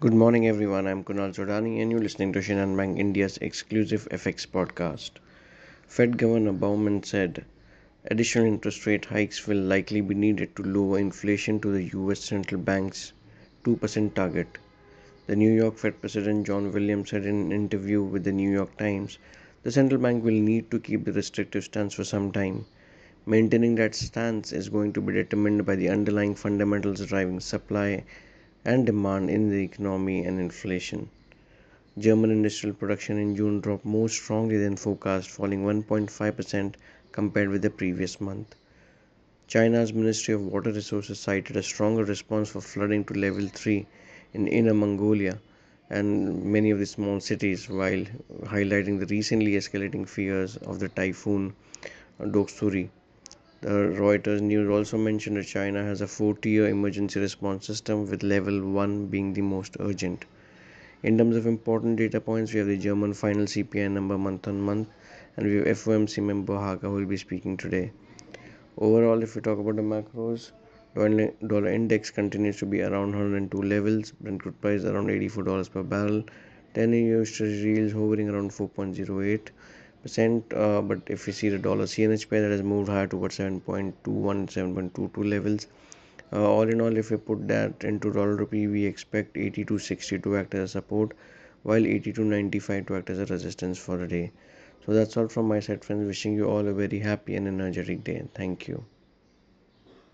Good morning, everyone. I'm Kunal Sodani, and you're listening to Shinhan Bank India's exclusive FX podcast. Fed Governor Bowman said additional interest rate hikes will likely be needed to lower inflation to the U.S. central bank's 2% target. The New York Fed President John Williams said in an interview with the New York Times the central bank will need to keep the restrictive stance for some time. Maintaining that stance is going to be determined by the underlying fundamentals driving supply and demand in the economy and inflation. German industrial production in June dropped more strongly than forecast, falling 1.5% compared with the previous month. China's Ministry of Water Resources cited a stronger response for flooding to level 3 in Inner Mongolia and many of the small cities while highlighting the recently escalating fears of the typhoon Doksuri. The Reuters news also mentioned that China has a four tier emergency response system, with level 1 being the most urgent. In terms of important data points, we have the German final CPI number month on month, and we have FOMC member Harker who will be speaking today. Overall, if we talk about the macros, dollar index continues to be around 102 levels, Brent crude price around $84 per barrel, 10 year treasury yields hovering around 4.08 percent uh, but if we see the dollar cnh pair that has moved higher towards 7.21 7.22 levels. Uh, all in all if we put that into dollar rupee we expect 8260 to 60 to act as a support while 8295 to act as a resistance for the day. So that's all from my side friends. Wishing you all a very happy and energetic day. Thank you